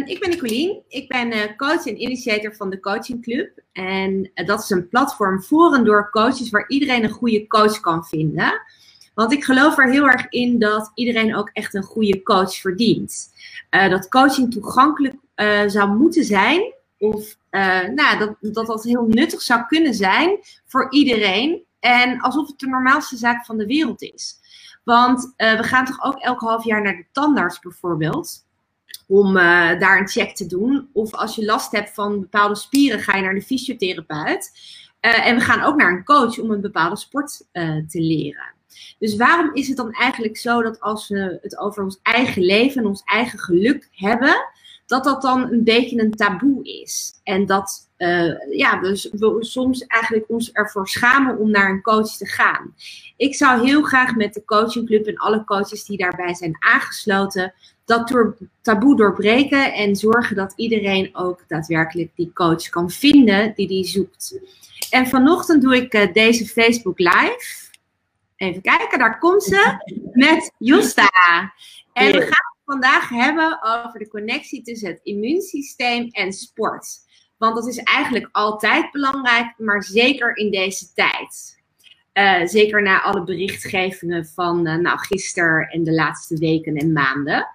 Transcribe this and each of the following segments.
Um, ik ben Nicolien. Ik ben uh, coach en initiator van de Coaching Club. En uh, dat is een platform voor en door coaches waar iedereen een goede coach kan vinden. Want ik geloof er heel erg in dat iedereen ook echt een goede coach verdient. Uh, dat coaching toegankelijk zou moeten zijn. Of nou, dat, dat dat heel nuttig zou kunnen zijn voor iedereen. En alsof het de normaalste zaak van de wereld is. Want we gaan toch ook elk half jaar naar de tandarts bijvoorbeeld om uh, daar een check te doen. Of als je last hebt van bepaalde spieren, ga je naar de fysiotherapeut. Uh, en we gaan ook naar een coach om een bepaalde sport uh, te leren. Dus waarom is het dan eigenlijk zo dat als we het over ons eigen leven en ons eigen geluk hebben, dat dat dan een beetje een taboe is? En dat ja, dus we soms eigenlijk ons ervoor schamen om naar een coach te gaan. Ik zou heel graag met de coachingclub en alle coaches die daarbij zijn aangesloten, dat door, taboe doorbreken en zorgen dat iedereen ook daadwerkelijk die coach kan vinden die die zoekt. En vanochtend doe ik uh, deze Facebook Live. Even kijken, daar komt ze met Josta. En we gaan het vandaag hebben over de connectie tussen het immuunsysteem en sport. Want dat is eigenlijk altijd belangrijk, maar zeker in deze tijd. Uh, zeker na alle berichtgevingen van uh, nou, gisteren en de laatste weken en maanden.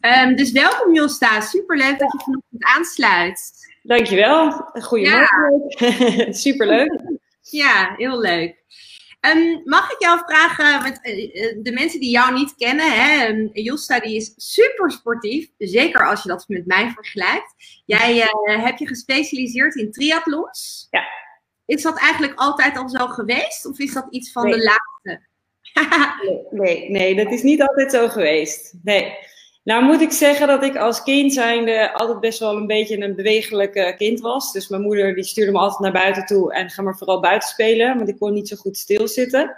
Um, dus welkom Josta, superleuk dat je vanochtend aansluit. Dankjewel, goedemorgen. Ja. superleuk. Ja, heel leuk. Um, mag ik jou vragen, met, uh, de mensen die jou niet kennen, hè, um, Josta die is super sportief, zeker als je dat met mij vergelijkt. Jij uh, hebt je gespecialiseerd in triathlons. Ja. Is dat eigenlijk altijd al zo geweest of is dat iets van nee. de laatste? nee, nee, nee, dat is niet altijd zo geweest. Nee. Nou moet ik zeggen dat ik als kind zijnde altijd best wel een beetje een bewegelijk kind was. Dus mijn moeder die stuurde me altijd naar buiten toe en ga maar vooral buiten spelen, want ik kon niet zo goed stilzitten.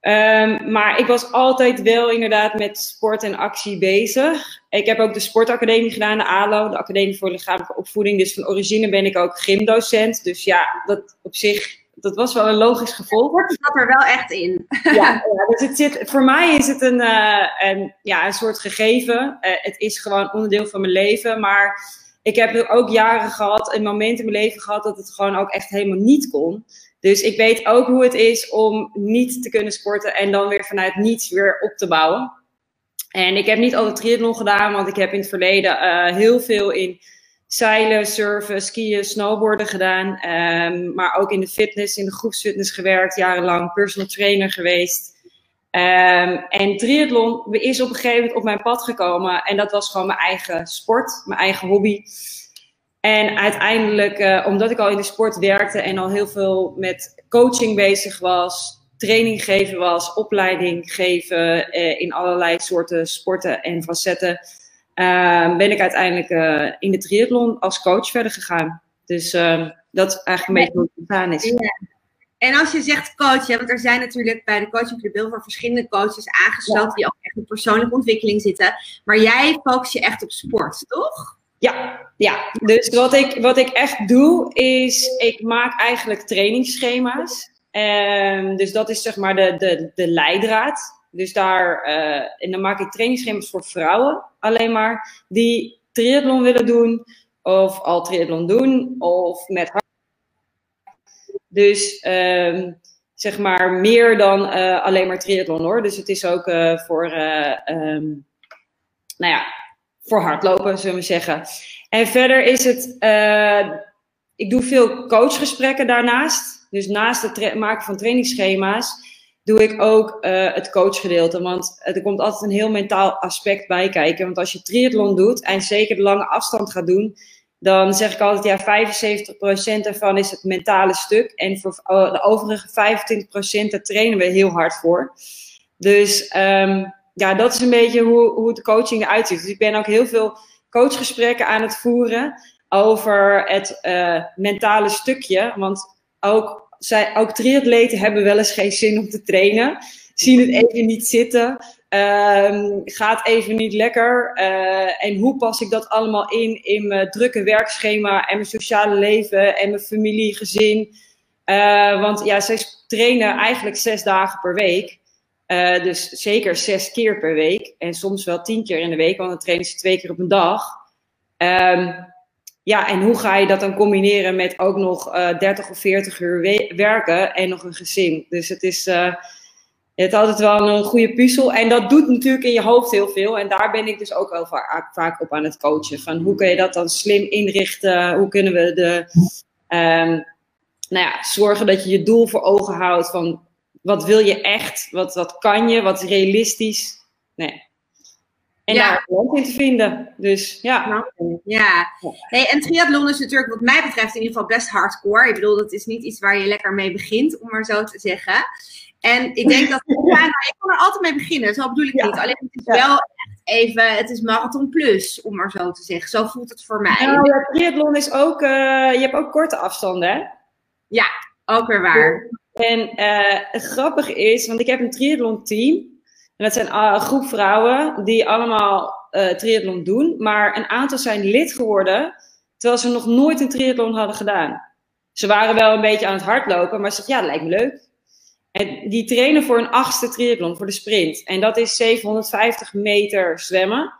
Um, maar ik was altijd wel inderdaad met sport en actie bezig. Ik heb ook de sportacademie gedaan, de ALO, de Academie voor Lichamelijke Opvoeding. Dus van origine ben ik ook gymdocent. Dus ja, dat op zich dat was wel een logisch gevolg. Sport zat er wel echt in. Ja, ja dus het zit, voor mij is het een, uh, een, ja, een soort gegeven. Uh, het is gewoon onderdeel van mijn leven. Maar ik heb ook jaren gehad, een moment in mijn leven gehad, dat het gewoon ook echt helemaal niet kon. Dus ik weet ook hoe het is om niet te kunnen sporten en dan weer vanuit niets weer op te bouwen. En ik heb niet altijd triathlon gedaan, want ik heb in het verleden uh, heel veel in zeilen, surfen, skiën, snowboarden gedaan. Um, maar ook in de fitness, in de groepsfitness gewerkt, jarenlang personal trainer geweest. Um, en triathlon is op een gegeven moment op mijn pad gekomen. En dat was gewoon mijn eigen sport, mijn eigen hobby. En uiteindelijk, uh, omdat ik al in de sport werkte en al heel veel met coaching bezig was, training geven was, opleiding geven uh, in allerlei soorten sporten en facetten, uh, ben ik uiteindelijk uh, in de triathlon als coach verder gegaan. Dus uh, dat is eigenlijk een beetje het gedaan is. Ja. En als je zegt coach, want er zijn natuurlijk bij de coachingclub heel veel verschillende coaches aangesloten ja. die ook echt in persoonlijke ontwikkeling zitten. Maar jij focus je echt op sport, toch? Ja, ja. dus wat ik, wat ik echt doe is, ik maak eigenlijk trainingsschema's. Um, dus dat is zeg maar de, de, de leidraad. Dus daar, uh, en dan maak ik trainingsschema's voor vrouwen alleen maar, die triathlon willen doen, of al triathlon doen, of met hard. Dus um, zeg maar meer dan uh, alleen maar triathlon hoor. Dus het is ook uh, voor, um, nou ja, voor hardlopen, zullen we zeggen. En verder is het, ik doe veel coachgesprekken daarnaast. Dus naast het maken van trainingsschema's doe ik ook uh, het coachgedeelte. Want er komt altijd een heel mentaal aspect bij kijken. Want als je triathlon doet en zeker de lange afstand gaat doen, dan zeg ik altijd, ja, 75% daarvan is het mentale stuk. En voor de overige 25% daar trainen we heel hard voor. Dus um, ja, dat is een beetje hoe, hoe de coaching eruit ziet. Dus ik ben ook heel veel coachgesprekken aan het voeren over het uh, mentale stukje. Want ook zij, ook triatleten hebben wel eens geen zin om te trainen. Zien het even niet zitten. Um, gaat even niet lekker. Uh, en hoe pas ik dat allemaal in in mijn drukke werkschema en mijn sociale leven en mijn familie, gezin. Uh, want ja, zij trainen eigenlijk zes dagen per week. Uh, dus zeker zes keer per week. En soms wel tien keer in de week, want dan trainen ze twee keer op een dag. Ehm, ja, en hoe ga je dat dan combineren met ook nog 30 of 40 uur werken en nog een gezin? Dus het is, het is altijd wel een goede puzzel. En dat doet natuurlijk in je hoofd heel veel. En daar ben ik dus ook wel vaak, vaak op aan het coachen. Van hoe kun je dat dan slim inrichten? Hoe kunnen we de, um, nou ja, zorgen dat je je doel voor ogen houdt? Van wat wil je echt? Wat, wat kan je? Wat is realistisch? Nee. En ja. daar ook in te vinden. Dus ja. Nou, ja. Hey, en triathlon is natuurlijk wat mij betreft in ieder geval best hardcore. Ik bedoel, dat is niet iets waar je lekker mee begint, om maar zo te zeggen. En ik denk dat, ja, nou, ik kan er altijd mee beginnen, zo bedoel ik niet. Alleen het is wel echt even, het is marathon plus, om maar zo te zeggen. Zo voelt het voor mij. Nou, ja, triathlon is ook, uh, je hebt ook korte afstanden, hè? Ja, ook weer waar. En uh, grappig is, want ik heb een triathlon team. En dat zijn een groep vrouwen die allemaal uh, triathlon doen. Maar een aantal zijn lid geworden, terwijl ze nog nooit een triathlon hadden gedaan. Ze waren wel een beetje aan het hardlopen, maar ze zeiden, ja, dat lijkt me leuk. En die trainen voor een achtste triathlon, voor de sprint. En dat is 750 meter zwemmen.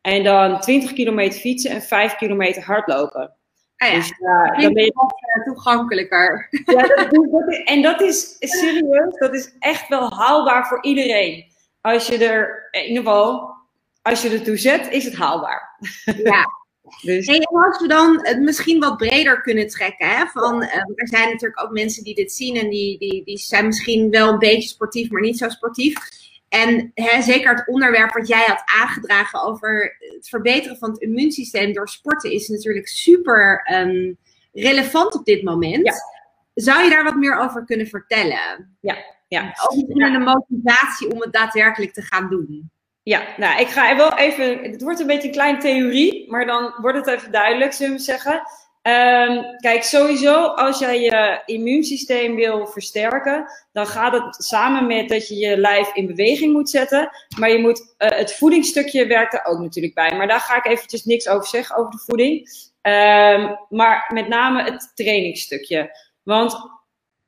En dan 20 kilometer fietsen en 5 kilometer hardlopen. Ah ja, dus, uh, dan ben je wat toegankelijker. Ja, dat, dat, en dat is serieus, dat is echt wel haalbaar voor iedereen. Als je er, in ieder geval, als je er toe zet, is het haalbaar. Ja, dus... en als we dan het misschien wat breder kunnen trekken, hè, van, uh, er zijn natuurlijk ook mensen die dit zien en die, die, die zijn misschien wel een beetje sportief, maar niet zo sportief. En hè, zeker het onderwerp wat jij had aangedragen over het verbeteren van het immuunsysteem door sporten is natuurlijk super um, relevant op dit moment. Ja. Zou je daar wat meer over kunnen vertellen? Ja, ja. Ook misschien de motivatie om het daadwerkelijk te gaan doen. Ja, nou, ik ga wel even. Het wordt een beetje een kleine theorie, maar dan wordt het even duidelijk, zullen we zeggen. Um, kijk, sowieso, als jij je immuunsysteem wil versterken, dan gaat het samen met dat je je lijf in beweging moet zetten. Maar je moet, uh, het voedingsstukje werkt er ook natuurlijk bij. Maar daar ga ik eventjes niks over zeggen, over de voeding. Um, maar met name het trainingsstukje. Want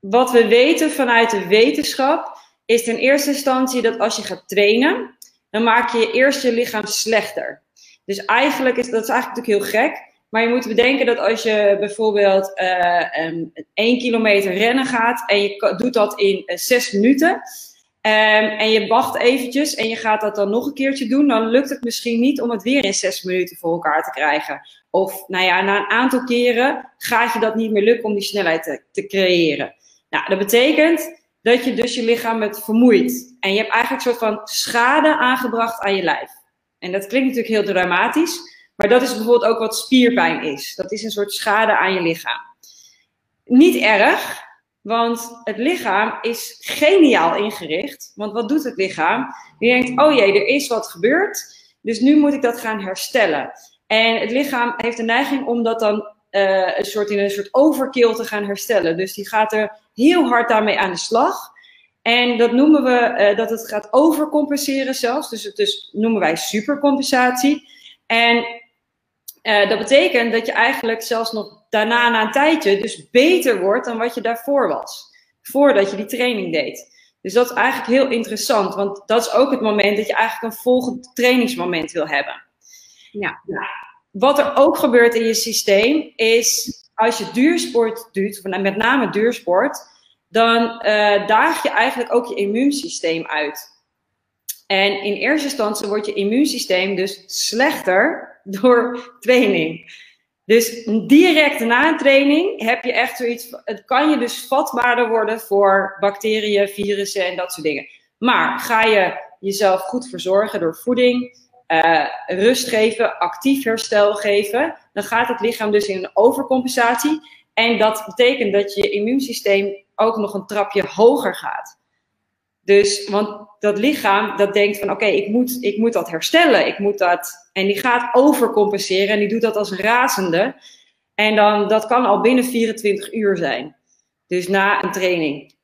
wat we weten vanuit de wetenschap, is in eerste instantie dat als je gaat trainen, dan maak je eerst je lichaam slechter. Dus eigenlijk is dat is eigenlijk natuurlijk heel gek. Maar je moet bedenken dat als je bijvoorbeeld uh, 1 kilometer rennen gaat en je doet dat in uh, 6 minuten. Um, en je wacht eventjes en je gaat dat dan nog een keertje doen, dan lukt het misschien niet om het weer in 6 minuten voor elkaar te krijgen. Of nou ja, na een aantal keren gaat je dat niet meer lukken om die snelheid te, te creëren. Nou, dat betekent dat je dus je lichaam met vermoeit. En je hebt eigenlijk een soort van schade aangebracht aan je lijf. En dat klinkt natuurlijk heel dramatisch, maar dat is bijvoorbeeld ook wat spierpijn is. Dat is een soort schade aan je lichaam. Niet erg, want het lichaam is geniaal ingericht. Want wat doet het lichaam? Die denkt, oh jee, er is wat gebeurd, dus nu moet ik dat gaan herstellen. En het lichaam heeft de neiging om dat dan uh, een soort in een soort overkill te gaan herstellen. Dus die gaat er heel hard daarmee aan de slag. En dat noemen we uh, dat het gaat overcompenseren zelfs. Dus dat dus noemen wij supercompensatie. En uh, dat betekent dat je eigenlijk zelfs nog daarna na een tijdje dus beter wordt dan wat je daarvoor was. Voordat je die training deed. Dus dat is eigenlijk heel interessant. Want dat is ook het moment dat je eigenlijk een volgend trainingsmoment wil hebben. Ja. Wat er ook gebeurt in je systeem is als je duursport doet, met name duursport, dan uh, daag je eigenlijk ook je immuunsysteem uit. En in eerste instantie wordt je immuunsysteem dus slechter door training. Dus direct na een training heb je echt zoiets. Het kan je dus vatbaarder worden voor bacteriën, virussen en dat soort dingen. Maar ga je jezelf goed verzorgen door voeding, uh, rust geven, actief herstel geven, dan gaat het lichaam dus in een overcompensatie. En dat betekent dat je immuunsysteem ook nog een trapje hoger gaat. Dus, want dat lichaam dat denkt van oké, ik, moet, ik moet dat herstellen, ik moet dat. En die gaat overcompenseren en die doet dat als razende. En dan, dat kan al binnen 24 uur zijn. Dus na een training.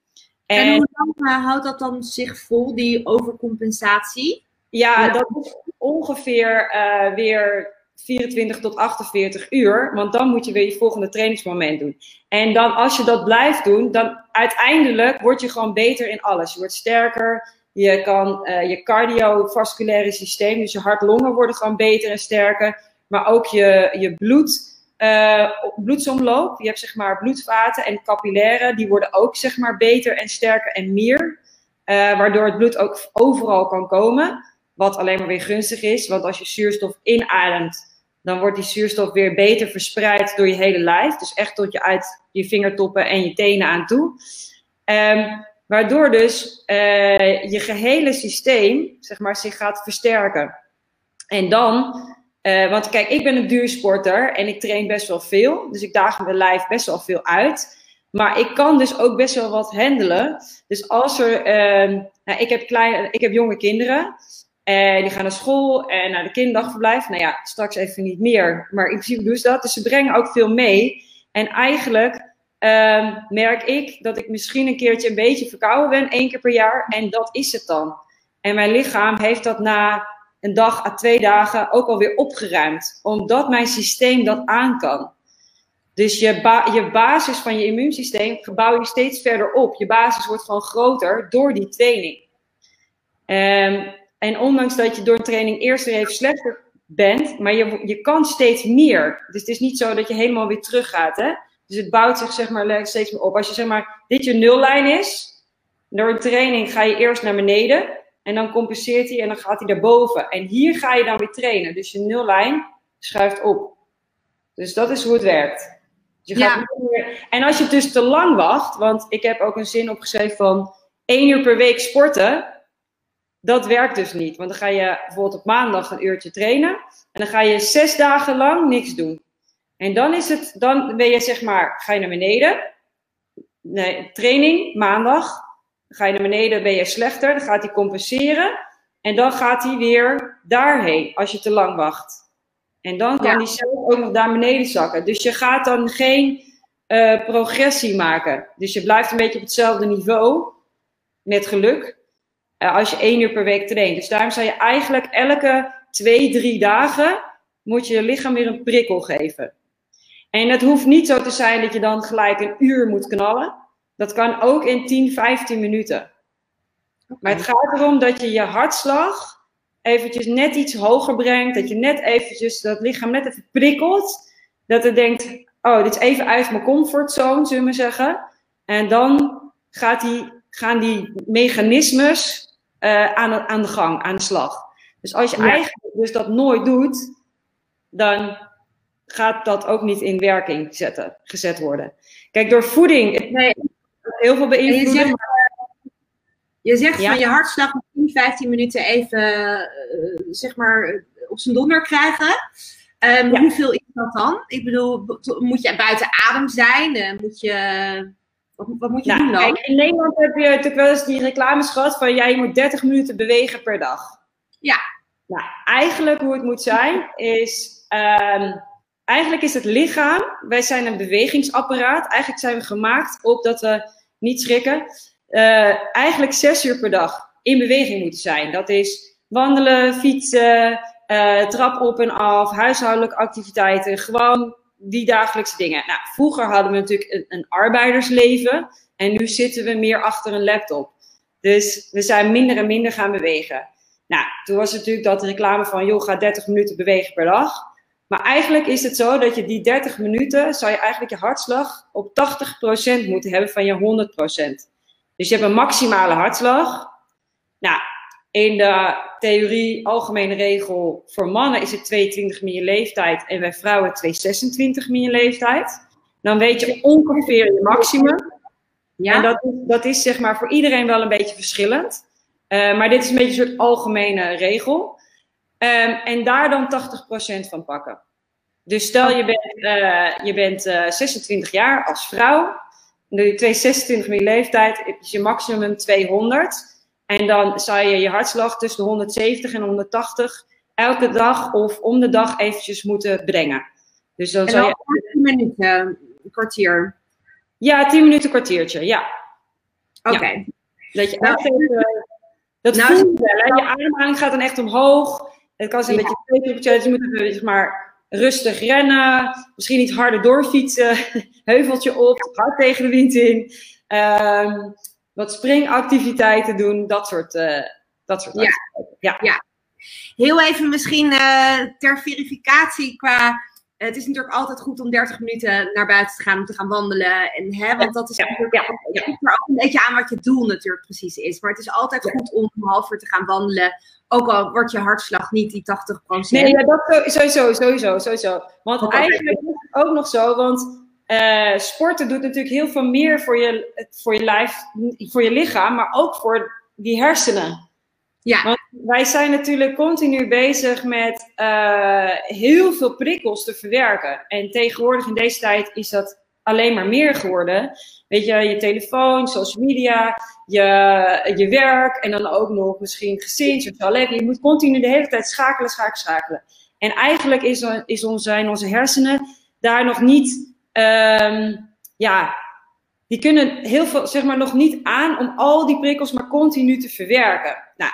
En, en hoe lang uh, houdt dat dan zich vol, die overcompensatie? Ja, dat is ongeveer uh, weer 24 tot 48 uur. Want dan moet je weer je volgende trainingsmoment doen. En dan als je dat blijft doen, dan uiteindelijk word je gewoon beter in alles. Je wordt sterker. Je kan uh, je cardiovasculaire systeem, dus je hart-longen worden gewoon beter en sterker. maar ook je, je bloed, uh, bloedsomloop. Je hebt zeg maar bloedvaten en capillaire, die worden ook zeg maar beter en sterker en meer. Waardoor het bloed ook overal kan komen. Wat alleen maar weer gunstig is, want als je zuurstof inademt, dan wordt die zuurstof weer beter verspreid door je hele lijf. Dus echt tot je uit je vingertoppen en je tenen aan toe. Um, waardoor dus uh, je gehele systeem, zeg maar, zich gaat versterken. En dan, uh, want kijk, ik ben een duursporter en ik train best wel veel. Dus ik daag mijn lijf best wel veel uit. Maar ik kan dus ook best wel wat handelen. Dus als er, uh, nou, ik, heb kleine, ik heb jonge kinderen. En die gaan naar school en naar de kinderdagverblijf. Nou ja, straks even niet meer. Maar in principe doen ze dat. Dus ze brengen ook veel mee. En eigenlijk um, merk ik dat ik misschien een keertje een beetje verkouden ben, één keer per jaar. En dat is het dan. En mijn lichaam heeft dat na een dag à twee dagen ook alweer opgeruimd. Omdat mijn systeem dat aan kan. Dus je, je basis van je immuunsysteem gebouw je steeds verder op. Je basis wordt gewoon groter door die training. Um, en ondanks dat je door een training eerst weer even slechter bent, maar je, je kan steeds meer. Dus het is niet zo dat je helemaal weer terug gaat. Hè? Dus het bouwt zich zeg maar, steeds meer op. Als je zeg maar, dit je nullijn is, door een training ga je eerst naar beneden en dan compenseert hij en dan gaat hij daarboven. En hier ga je dan weer trainen. Dus je nullijn schuift op. Dus dat is hoe het werkt. Dus je gaat ja. En als je dus te lang wacht, want ik heb ook een zin opgeschreven van één uur per week sporten dat werkt dus niet. Want dan ga je bijvoorbeeld op maandag een uurtje trainen. En dan ga je zes dagen lang niks doen. En dan is het, dan ben je zeg maar, ga je naar beneden. Nee, training, maandag. Ga je naar beneden, ben je slechter. Dan gaat hij compenseren. En dan gaat hij weer daarheen, als je te lang wacht. En dan kan ja. hij zelf ook nog daar beneden zakken. Dus je gaat dan geen uh, progressie maken. Dus je blijft een beetje op hetzelfde niveau. Met geluk. Uh, als je één uur per week traint. Dus daarom zou je eigenlijk elke twee, drie dagen moet je je lichaam weer een prikkel geven. En het hoeft niet zo te zijn dat je dan gelijk een uur moet knallen. Dat kan ook in 10, 15 minuten. Maar het gaat erom dat je je hartslag eventjes net iets hoger brengt. Dat je net eventjes dat lichaam net even prikkelt. Dat het denkt, oh, dit is even uit mijn comfortzone, zullen we zeggen. En dan gaat die, gaan die mechanismes uh, aan, de, aan de gang, aan de slag. Dus als je ja. eigenlijk dus dat nooit doet, dan gaat dat ook niet in werking zetten, gezet worden. Kijk, door voeding, nee. heel veel beïnvloeden. Je zegt, je zegt ja. van je hartslag 10, 15 minuten even, uh, zeg maar, op zijn donder krijgen. Um, ja. Hoeveel is dat dan? Ik bedoel, moet je buiten adem zijn? Uh, moet je... Wat, wat moet je nou, doen dan? Kijk, in Nederland heb je natuurlijk wel eens die reclames gehad van jij moet 30 minuten bewegen per dag. Ja. Nou, eigenlijk hoe het moet zijn is, um, eigenlijk is het lichaam, wij zijn een bewegingsapparaat. Eigenlijk zijn we gemaakt op dat we niet schrikken. Uh, eigenlijk zes uur per dag in beweging moeten zijn. Dat is wandelen, fietsen, uh, trap op en af, huishoudelijke activiteiten. Gewoon die dagelijkse dingen. Nou, vroeger hadden we natuurlijk een, een, arbeidersleven en nu zitten we meer achter een laptop. Dus we zijn minder en minder gaan bewegen. Nou, toen was het natuurlijk dat reclame van, joh, ga 30 minuten bewegen per dag. Maar eigenlijk is het zo dat je die 30 minuten, zou je eigenlijk je hartslag op 80% moeten hebben van je 100%. Dus je hebt een maximale hartslag. Nou, in de theorie, algemene regel, voor mannen is het 22 min je leeftijd en bij vrouwen 226 min je leeftijd. Dan weet je ongeveer je maximum. Ja. En dat, dat is zeg maar voor iedereen wel een beetje verschillend. Uh, maar dit is een beetje een soort algemene regel. Um, en daar dan 80% van pakken. Dus stel je bent, uh, je bent uh, 26 jaar als vrouw. Dan doe je 226 min je leeftijd, is je maximum 200. En dan zou je je hartslag tussen de 170 en 180 elke dag of om de dag eventjes moeten brengen. Dus dan en zou je... 10 minuten, een kwartier. Ja, 10 minuten, kwartiertje, ja. Oké. Okay. Ja. Dat je echt even, dat nou, voelt wel, hè? Je ademhaling gaat dan echt omhoog. Het kan zijn ja. dat je dus je moet even, zeg maar, rustig rennen. Misschien niet harder doorfietsen. Heuveltje op, hard tegen de wind in. Um, wat springactiviteiten doen, dat soort, uh, dat soort ja. ja. ja. Heel even misschien uh, ter verificatie qua het is natuurlijk altijd goed om 30 minuten naar buiten te gaan om te gaan wandelen. En, hè, want dat is natuurlijk ja, ja, ook een beetje aan wat je doel natuurlijk precies is. Maar het is altijd goed om een half uur te gaan wandelen. Ook al wordt je hartslag niet die 80%. Nee, ja, dat sowieso, sowieso, sowieso. Want eigenlijk is het ook nog zo, want uh, sporten doet natuurlijk heel veel meer voor je, voor je lijf, voor je lichaam, maar ook voor die hersenen. Ja. Want wij zijn natuurlijk continu bezig met uh, heel veel prikkels te verwerken. En tegenwoordig in deze tijd is dat alleen maar meer geworden. Weet je, je telefoon, social media, je, je werk en dan ook nog misschien gezin, sociaal leven. Je moet continu de hele tijd schakelen, schakelen, schakelen. En eigenlijk is, is onze, zijn onze hersenen daar nog niet, um, ja, die kunnen heel veel, zeg maar, nog niet aan om al die prikkels maar continu te verwerken. Nou,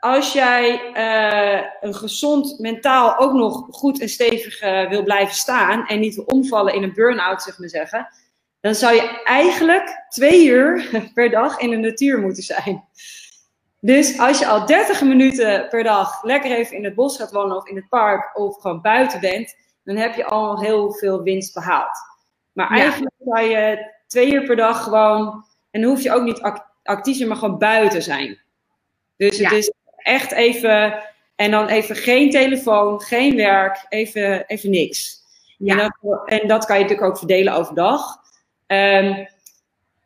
als jij uh, een gezond mentaal ook nog goed en stevig uh, wil blijven staan en niet omvallen in een burn-out, zeg maar zeggen, dan zou je eigenlijk twee uur per dag in de natuur moeten zijn. Dus als je al 30 minuten per dag lekker even in het bos gaat wandelen of in het park of gewoon buiten bent, dan heb je al heel veel winst behaald. Maar eigenlijk zou je twee uur per dag gewoon, en dan hoef je ook niet actief, maar gewoon buiten zijn. Dus het is echt even, en dan even geen telefoon, geen werk, even, even niks. Ja. En, dat, en dat kan je natuurlijk ook verdelen overdag. Um,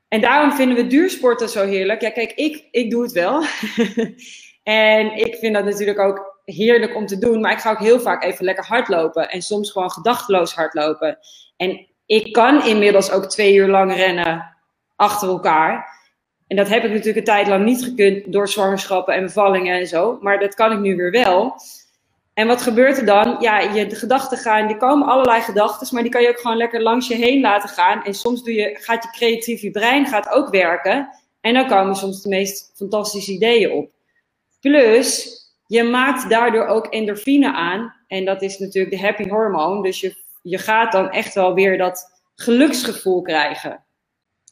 en daarom vinden we duursporten zo heerlijk. Ja, kijk, ik, ik doe het wel. en ik vind dat natuurlijk ook heerlijk om te doen. Maar ik ga ook heel vaak even lekker hardlopen. En soms gewoon gedachteloos hardlopen. En ik kan inmiddels ook twee uur lang rennen achter elkaar. En dat heb ik natuurlijk een tijd lang niet gekund door zwangerschappen en bevallingen en zo. Maar dat kan ik nu weer wel. En wat gebeurt er dan? Ja, je gedachten gaan, er komen allerlei gedachten, maar die kan je ook gewoon lekker langs je heen laten gaan. En soms doe je, gaat je creatieve brein gaat ook werken. En dan komen soms de meest fantastische ideeën op. Plus, je maakt daardoor ook endorfine aan. En dat is natuurlijk de happy hormoon. Dus je, je gaat dan echt wel weer dat geluksgevoel krijgen.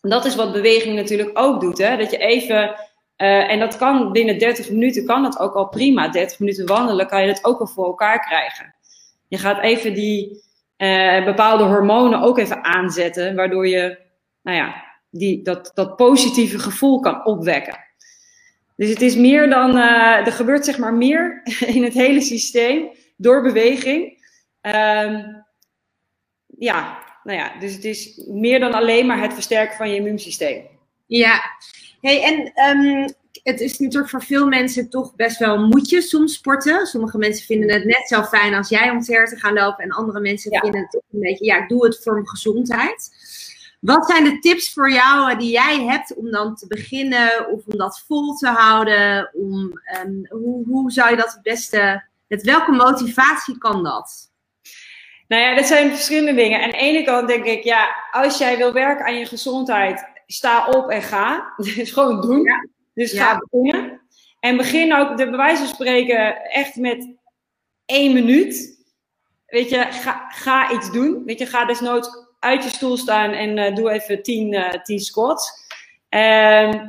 En dat is wat beweging natuurlijk ook doet. Hè? Dat je even, uh, en dat kan binnen 30 minuten, kan dat ook al prima. 30 minuten wandelen kan je dat ook al voor elkaar krijgen. Je gaat even die uh, bepaalde hormonen ook even aanzetten, waardoor je, nou ja, die, dat, dat positieve gevoel kan opwekken. Dus het is meer dan, uh, er gebeurt zeg maar meer in het hele systeem door beweging. Um, ja, nou ja, dus het is meer dan alleen maar het versterken van je immuunsysteem. Ja, hey, en um, het is natuurlijk voor veel mensen toch best wel moedje soms sporten. Sommige mensen vinden het net zo fijn als jij om ver te gaan lopen. En andere mensen vinden het toch een beetje, ja, ik doe het voor mijn gezondheid. Wat zijn de tips voor jou die jij hebt om dan te beginnen of om dat vol te houden? Om, um, hoe, hoe zou je dat het beste, met welke motivatie kan dat? Nou ja, dat zijn verschillende dingen. Aan de ene kant denk ik, ja, als jij wil werken aan je gezondheid, sta op en ga. Dus gewoon doen. Dus ga beginnen. En begin ook, de bewijs van spreken, echt met één minuut. Weet je, ga, ga iets doen. Weet je, ga desnoods uit je stoel staan en uh, doe even tien, uh, tien squats. Um,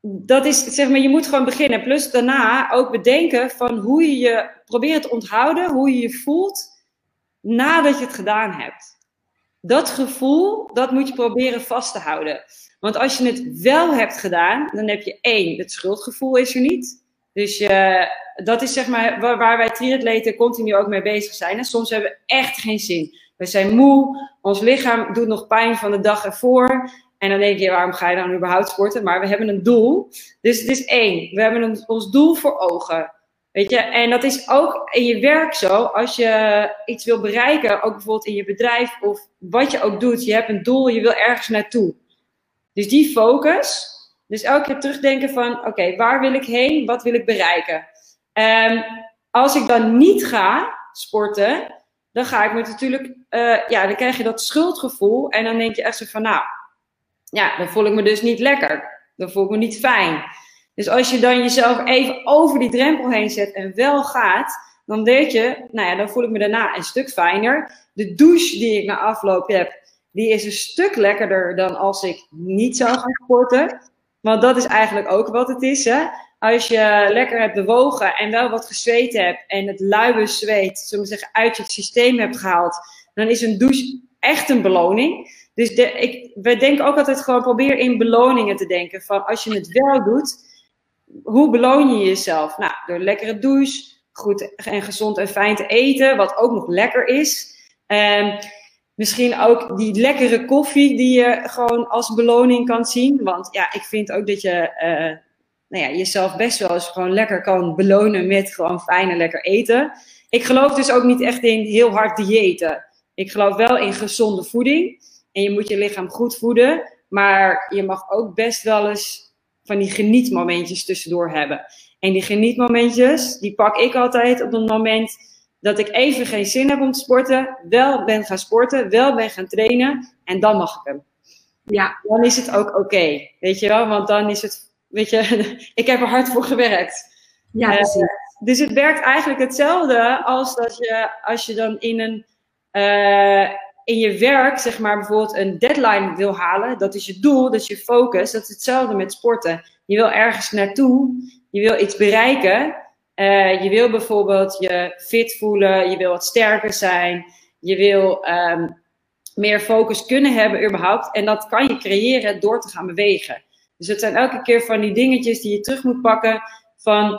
dat is, zeg maar, je moet gewoon beginnen. Plus daarna ook bedenken van hoe je je probeert te onthouden, hoe je je voelt nadat je het gedaan hebt. Dat gevoel, dat moet je proberen vast te houden. Want als je het wel hebt gedaan, dan heb je één, het schuldgevoel is er niet. Dus dat is zeg maar waar, waar wij triatleten continu ook mee bezig zijn. En soms hebben we echt geen zin. We zijn moe, ons lichaam doet nog pijn van de dag ervoor. En dan denk je, waarom ga je dan überhaupt sporten? Maar we hebben een doel. Dus het is één, we hebben een, ons doel voor ogen. Weet je, en dat is ook in je werk zo. Als je iets wil bereiken, ook bijvoorbeeld in je bedrijf of wat je ook doet, je hebt een doel, je wil ergens naartoe. Dus die focus. Dus elke keer terugdenken van, oké, waar wil ik heen? Wat wil ik bereiken? Um, als ik dan niet ga sporten, dan ga ik me natuurlijk, uh, ja, dan krijg je dat schuldgevoel. En dan denk je echt zo van, nou, ja, dan voel ik me dus niet lekker. Dan voel ik me niet fijn. Dus als je dan jezelf even over die drempel heen zet en wel gaat, dan weet je, nou ja, dan voel ik me daarna een stuk fijner. De douche die ik na afloop heb, die is een stuk lekkerder dan als ik niet zou gaan sporten. Want dat is eigenlijk ook wat het is. Hè? Als je lekker hebt bewogen en wel wat gezweet hebt en het luie zweet, zullen we zeggen, uit je systeem hebt gehaald, dan is een douche echt een beloning. Dus de, ik, we denken ook altijd gewoon, probeer in beloningen te denken. Van als je het wel doet, hoe beloon je jezelf? Nou, door lekkere douche, goed en gezond en fijn te eten, wat ook nog lekker is. Um, misschien ook die lekkere koffie die je gewoon als beloning kan zien. Want ja, ik vind ook dat je uh, nou ja, jezelf best wel eens gewoon lekker kan belonen met gewoon fijn en lekker eten. Ik geloof dus ook niet echt in heel hard diëten. Ik geloof wel in gezonde voeding. En je moet je lichaam goed voeden. Maar je mag ook best wel eens van die genietmomentjes tussendoor hebben. En die genietmomentjes, die pak ik altijd op het moment dat ik even geen zin heb om te sporten. Wel ben gaan sporten, wel ben gaan trainen. En dan mag ik hem. Ja. Dan is het ook oké. weet je wel? Want dan is het, weet je, ik heb er hard voor gewerkt. Ja, uh, dus het werkt eigenlijk hetzelfde als dat je, als je dan in een, uh, in je werk, zeg maar, bijvoorbeeld een deadline wil halen. Dat is je doel, dat is je focus. Dat is hetzelfde met sporten. Je wil ergens naartoe, je wil iets bereiken. Uh, je wil bijvoorbeeld je fit voelen, je wil wat sterker zijn, je wil um, meer focus kunnen hebben überhaupt. En dat kan je creëren door te gaan bewegen. Dus het zijn elke keer van die dingetjes die je terug moet pakken van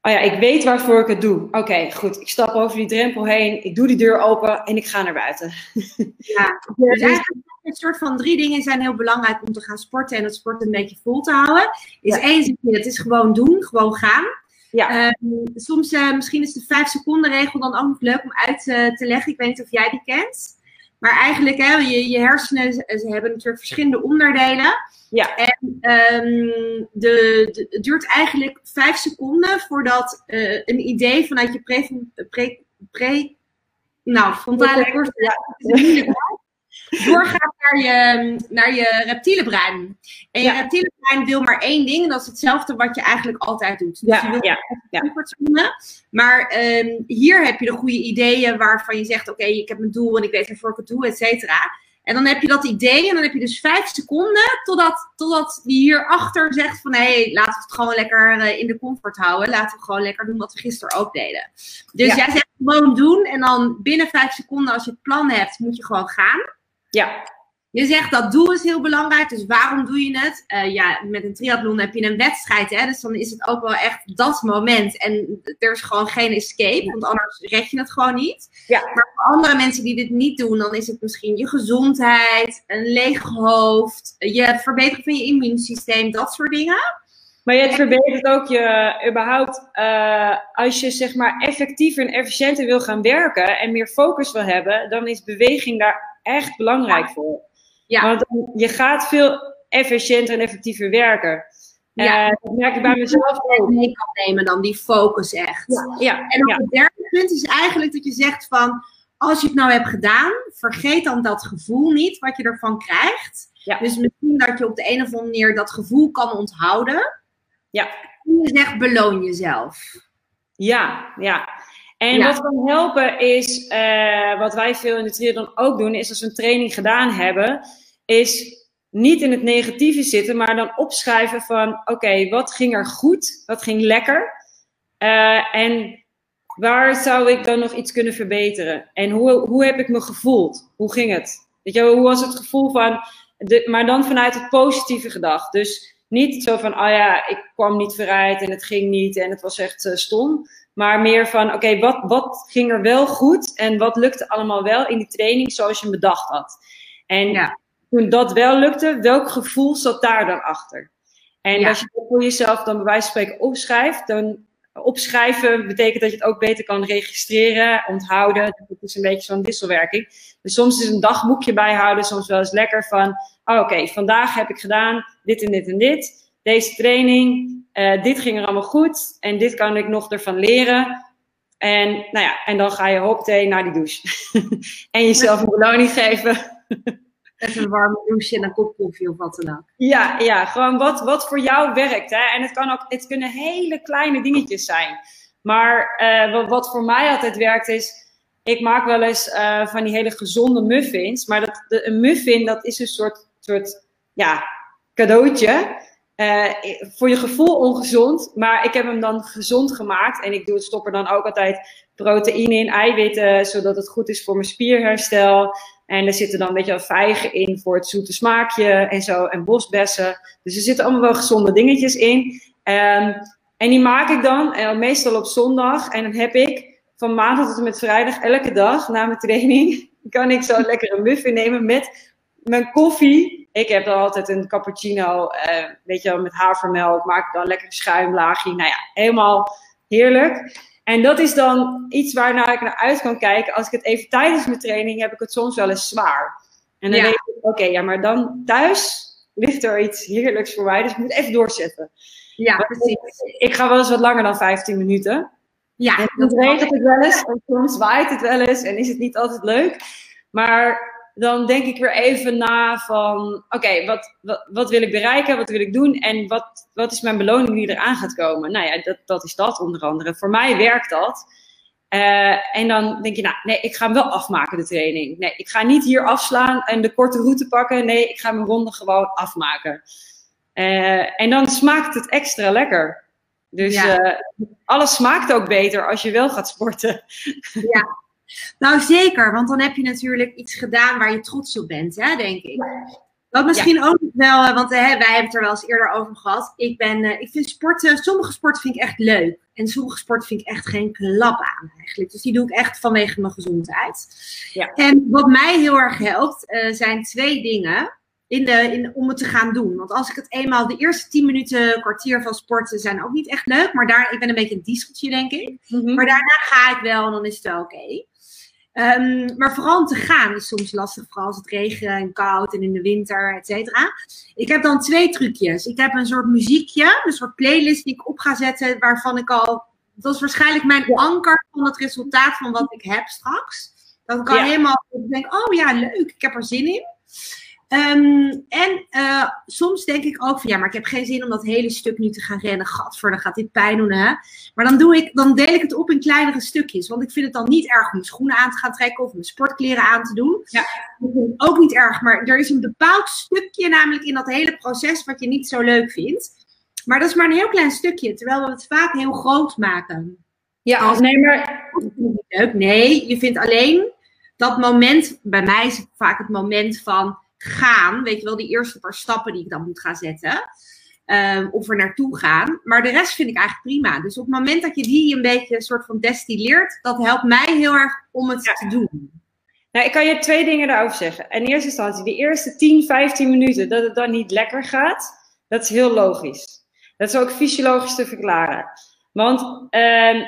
oh ja, ik weet waarvoor ik het doe. Oké, goed. Ik stap over die drempel heen, ik doe die deur open en ik ga naar buiten. Ja, dus eigenlijk een soort van drie dingen zijn heel belangrijk om te gaan sporten en het sport een beetje vol te houden. Is ja. één, het is gewoon doen, gewoon gaan. Ja. Um, soms, uh, misschien is de vijf seconden regel dan ook nog leuk om uit uh, te leggen. Ik weet niet of jij die kent. Maar eigenlijk, hè, je, je hersenen ze hebben natuurlijk verschillende onderdelen. Ja. En um, de, de, het duurt eigenlijk vijf seconden voordat uh, een idee vanuit je pre, pre, pre nou, frontale cortex, ja doorgaat naar je, naar je reptiele brein. En je ja. reptiele brein wil maar één ding, en dat is hetzelfde wat je eigenlijk altijd doet. Dus ja, je wil ja, ja. Maar um, hier heb je de goede ideeën waarvan je zegt: Oké, okay, ik heb een doel en ik weet waarvoor ik het doe, et cetera. En dan heb je dat idee en dan heb je dus vijf seconden totdat, totdat die hierachter zegt van hé, hey, laten we het gewoon lekker uh, in de comfort houden. Laten we gewoon lekker doen wat we gisteren ook deden. Dus ja. jij zegt gewoon doen en dan binnen vijf seconden als je het plan hebt, moet je gewoon gaan. Ja. Je zegt dat doel is heel belangrijk, dus waarom doe je het? Uh, ja, met een triathlon heb je een wedstrijd, hè, dus dan is het ook wel echt dat moment. En er is gewoon geen escape, want anders red je het gewoon niet. Ja. Maar voor andere mensen die dit niet doen, dan is het misschien je gezondheid, een leeg hoofd, je verbetering van je immuunsysteem, dat soort dingen. Maar het verbetert ook je überhaupt, uh, als je zeg maar effectiever en efficiënter wil gaan werken en meer focus wil hebben, dan is beweging daar echt belangrijk voor. Ja. Want je gaat veel efficiënter en effectiever werken. Ja, uh, dat merk ik bij mezelf ook. mee kan nemen dan die focus echt. Ja. ja. En op het derde punt is eigenlijk dat je zegt van, als je het nou hebt gedaan, vergeet dan dat gevoel niet wat je ervan krijgt. Ja. Dus misschien dat je op de een of andere manier dat gevoel kan onthouden. Ja. En je zegt, beloon jezelf. Ja, ja. En wat kan helpen is, uh, wat wij veel in de triathlon ook doen, is als we een training gedaan hebben, is niet in het negatieve zitten, maar dan opschrijven van, oké, okay, wat ging er goed? Wat ging lekker? Uh, en waar zou ik dan nog iets kunnen verbeteren? En hoe, hoe heb ik me gevoeld? Hoe ging het? Weet je, hoe was het gevoel van, de, maar dan vanuit het positieve gedacht. Dus niet zo van, oh ja, ik kwam niet vooruit en het ging niet en het was echt uh, stom. Maar meer van, oké, wat, wat ging er wel goed en wat lukte allemaal wel in die training zoals je bedacht had? En ja. toen dat wel lukte, welk gevoel zat daar dan achter? En als je dat voor jezelf dan bij wijze van spreken opschrijft, dan opschrijven betekent dat je het ook beter kan registreren, onthouden. Dat is een beetje zo'n wisselwerking. Dus soms is een dagboekje bijhouden soms wel eens lekker van, oh, oké, vandaag heb ik gedaan dit en dit en dit deze training, uh, dit ging er allemaal goed en dit kan ik nog ervan leren. En, nou ja, en dan ga je hoppatee naar die douche. en jezelf een beloning geven. Even een warme douche en een kop koffie of wat dan ook. Ja, ja gewoon wat, wat voor jou werkt. Hè? En het, kan ook, het kunnen hele kleine dingetjes zijn. Maar uh, wat, wat, voor mij altijd werkt is, ik maak wel eens uh, van die hele gezonde muffins. Maar dat, de, een muffin, dat is een soort, soort ja, cadeautje. eh, voor je gevoel ongezond, maar ik heb hem dan gezond gemaakt. En ik doe, stop er dan ook altijd proteïne in, eiwitten, zodat het goed is voor mijn spierherstel. En er zitten dan een beetje vijgen in voor het zoete smaakje en zo. En bosbessen. Dus er zitten allemaal wel gezonde dingetjes in. Um, en die maak ik dan, uh, meestal op zondag. En dan heb ik van maandag tot en met vrijdag, elke dag na mijn training, kan ik zo een muffin nemen met mijn koffie. Ik heb dan altijd een cappuccino, uh, weet je wel, met havermelk. Maak ik dan lekker een schuimlaagje. Nou ja, helemaal heerlijk. En dat is dan iets waar ik naar uit kan kijken. Als ik het even tijdens mijn training heb ik het soms wel eens zwaar. En dan denk ik, oké, ja, maar dan thuis ligt er iets heerlijks voor mij. Dus ik moet even doorzetten. Ja, precies. Ik ga wel eens wat langer dan 15 minuten. Ja, en soms regent het wel eens, en soms waait het wel eens en is het niet altijd leuk. Maar dan denk ik weer even na van, oké, wat, wat, wat, wil ik bereiken, wat wil ik doen en wat, wat is mijn beloning die eraan gaat komen? Nou ja, dat, dat is dat onder andere. Voor mij werkt dat. Uh, en dan denk je, nou, nee, ik ga hem wel afmaken, de training. Nee, ik ga niet hier afslaan en de korte route pakken. Nee, ik ga mijn ronde gewoon afmaken. Uh, en dan smaakt het extra lekker. Dus ja. uh, alles smaakt ook beter als je wel gaat sporten. Ja, nou zeker, want dan heb je natuurlijk iets gedaan waar je trots op bent, hè, denk ik. Wat misschien ja. ook wel, want hè, wij hebben het er wel eens eerder over gehad. Ik, ben, uh, ik vind sporten, sommige sporten vind ik echt leuk. En sommige sporten vind ik echt geen klap aan eigenlijk. Dus die doe ik echt vanwege mijn gezondheid. Ja. En wat mij heel erg helpt, uh, zijn twee dingen in de, in, om het te gaan doen. Want als ik het eenmaal, de eerste tien minuten, kwartier van sporten zijn ook niet echt leuk. Maar daar, ik ben een beetje een dieseltje, denk ik. Mm -hmm. Maar daarna ga ik wel en dan is het wel oké. Okay. Um, maar vooral om te gaan is soms lastig, vooral als het regent en koud en in de winter, et cetera. Ik heb dan twee trucjes. Ik heb een soort muziekje, een soort playlist die ik op ga zetten, waarvan ik al, dat is waarschijnlijk mijn ja. anker van het resultaat van wat ik heb straks. Dat ik al ja. helemaal denk, oh ja, leuk, ik heb er zin in. Um, en uh, soms denk ik ook van ja, maar ik heb geen zin om dat hele stuk nu te gaan rennen. Gadver, dan gaat dit pijn doen, hè? Maar dan, doe ik, dan deel ik het op in kleinere stukjes. Want ik vind het dan niet erg om mijn schoenen aan te gaan trekken of mijn sportkleren aan te doen. Ja. Ook niet erg, maar er is een bepaald stukje namelijk in dat hele proces wat je niet zo leuk vindt. Maar dat is maar een heel klein stukje, terwijl we het vaak heel groot maken. Ja, Als, nee, maar... Nee, je vindt alleen dat moment, bij mij is het vaak het moment van gaan. Weet je wel, die eerste paar stappen die ik dan moet gaan zetten. Um, of er naartoe gaan. Maar de rest vind ik eigenlijk prima. Dus op het moment dat je die een beetje een soort van destilleert, dat helpt mij heel erg om het ja. te doen. Nou, ik kan je twee dingen daarover zeggen. In eerste instantie, de eerste 10, 15 minuten dat het dan niet lekker gaat, dat is heel logisch. Dat is ook fysiologisch te verklaren. Want uh,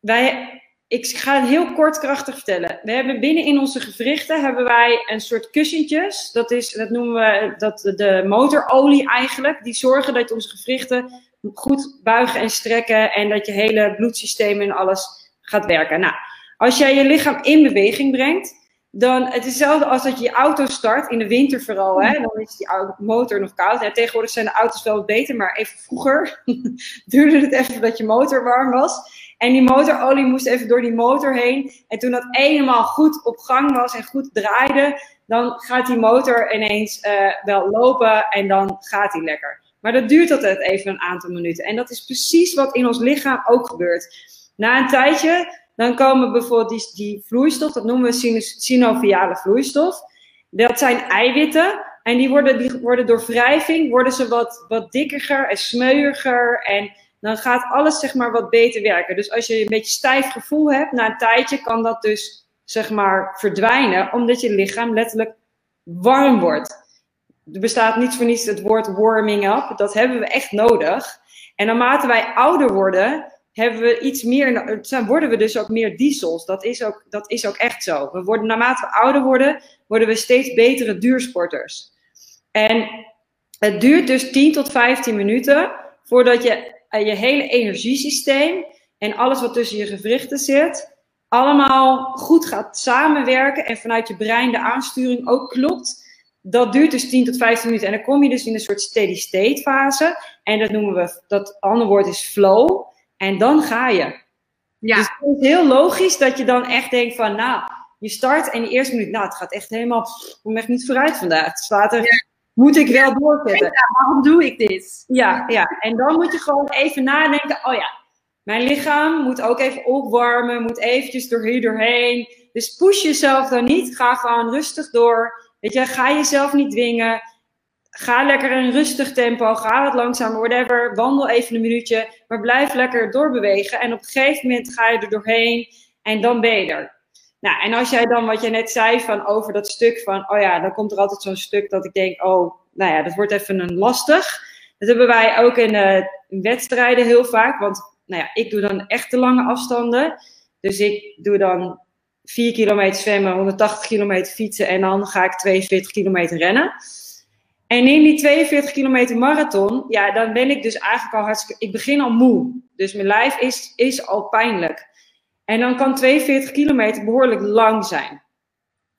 wij, ik ga het heel kort krachtig vertellen. We hebben binnen in onze gewrichten hebben wij een soort kussentjes. Dat, is, dat noemen we dat, de motorolie eigenlijk. Die zorgen dat onze gewrichten goed buigen en strekken. En dat je hele bloedsysteem en alles gaat werken. Nou, als jij je lichaam in beweging brengt. Dan het is hetzelfde als dat je je auto start, in de winter vooral. Hè? Dan is die motor nog koud. Ja, tegenwoordig zijn de auto's wel wat beter, maar even vroeger duurde het even dat je motor warm was. En die motorolie moest even door die motor heen. En toen dat eenmaal goed op gang was en goed draaide, dan gaat die motor ineens uh, wel lopen en dan gaat hij lekker. Maar dat duurt altijd even een aantal minuten. En dat is precies wat in ons lichaam ook gebeurt. Na een tijdje, dan komen bijvoorbeeld die, die vloeistof, dat noemen we synoviale vloeistof. Dat zijn eiwitten. En die worden, die worden door wrijving worden ze wat, wat dikker en smeuiger. En dan gaat alles zeg maar wat beter werken. Dus als je een beetje stijf gevoel hebt, na een tijdje kan dat dus zeg maar verdwijnen, omdat je lichaam letterlijk warm wordt. Er bestaat niet voor niets het woord warming up. Dat hebben we echt nodig. En naarmate wij ouder worden, hebben we iets meer, worden we dus ook meer diesels. Dat is ook, dat is ook echt zo. We worden, naarmate we ouder worden, worden we steeds betere duursporters. En het duurt dus 10 tot 15 minuten voordat je je hele energiesysteem en alles wat tussen je gewrichten zit, allemaal goed gaat samenwerken en vanuit je brein de aansturing ook klopt. Dat duurt dus 10 tot 15 minuten. En dan kom je dus in een soort steady state fase. En dat noemen we, dat andere woord is flow. En dan ga je. Ja. Dus het is heel logisch dat je dan echt denkt van, nou, je start en die eerste minuut, nou, het gaat echt helemaal, ik kom echt niet vooruit vandaag. Het slaat er moet ik wel doorzetten. waarom doe ik dit? Ja, ja, en dan moet je gewoon even nadenken, oh ja, mijn lichaam moet ook even opwarmen, moet eventjes door hier doorheen. Dus push jezelf dan niet, ga gewoon rustig door. Weet je, ga jezelf niet dwingen. Ga lekker in een rustig tempo, ga wat langzamer, whatever. Wandel even een minuutje, maar blijf lekker doorbewegen. En op een gegeven moment ga je er doorheen en dan ben je er. Nou, en als jij dan wat je net zei van over dat stuk van, oh ja, dan komt er altijd zo'n stuk dat ik denk, oh, nou ja, dat wordt even een lastig. Dat hebben wij ook in, in wedstrijden heel vaak, want nou ja, ik doe dan echt de lange afstanden. Dus ik doe dan 4 kilometer zwemmen, 180 kilometer fietsen en dan ga ik 42 kilometer rennen. En in die 42 kilometer marathon, ja, dan ben ik dus eigenlijk al hartstikke, ik begin al moe. Dus mijn lijf is, is al pijnlijk. En dan kan 42 kilometer behoorlijk lang zijn.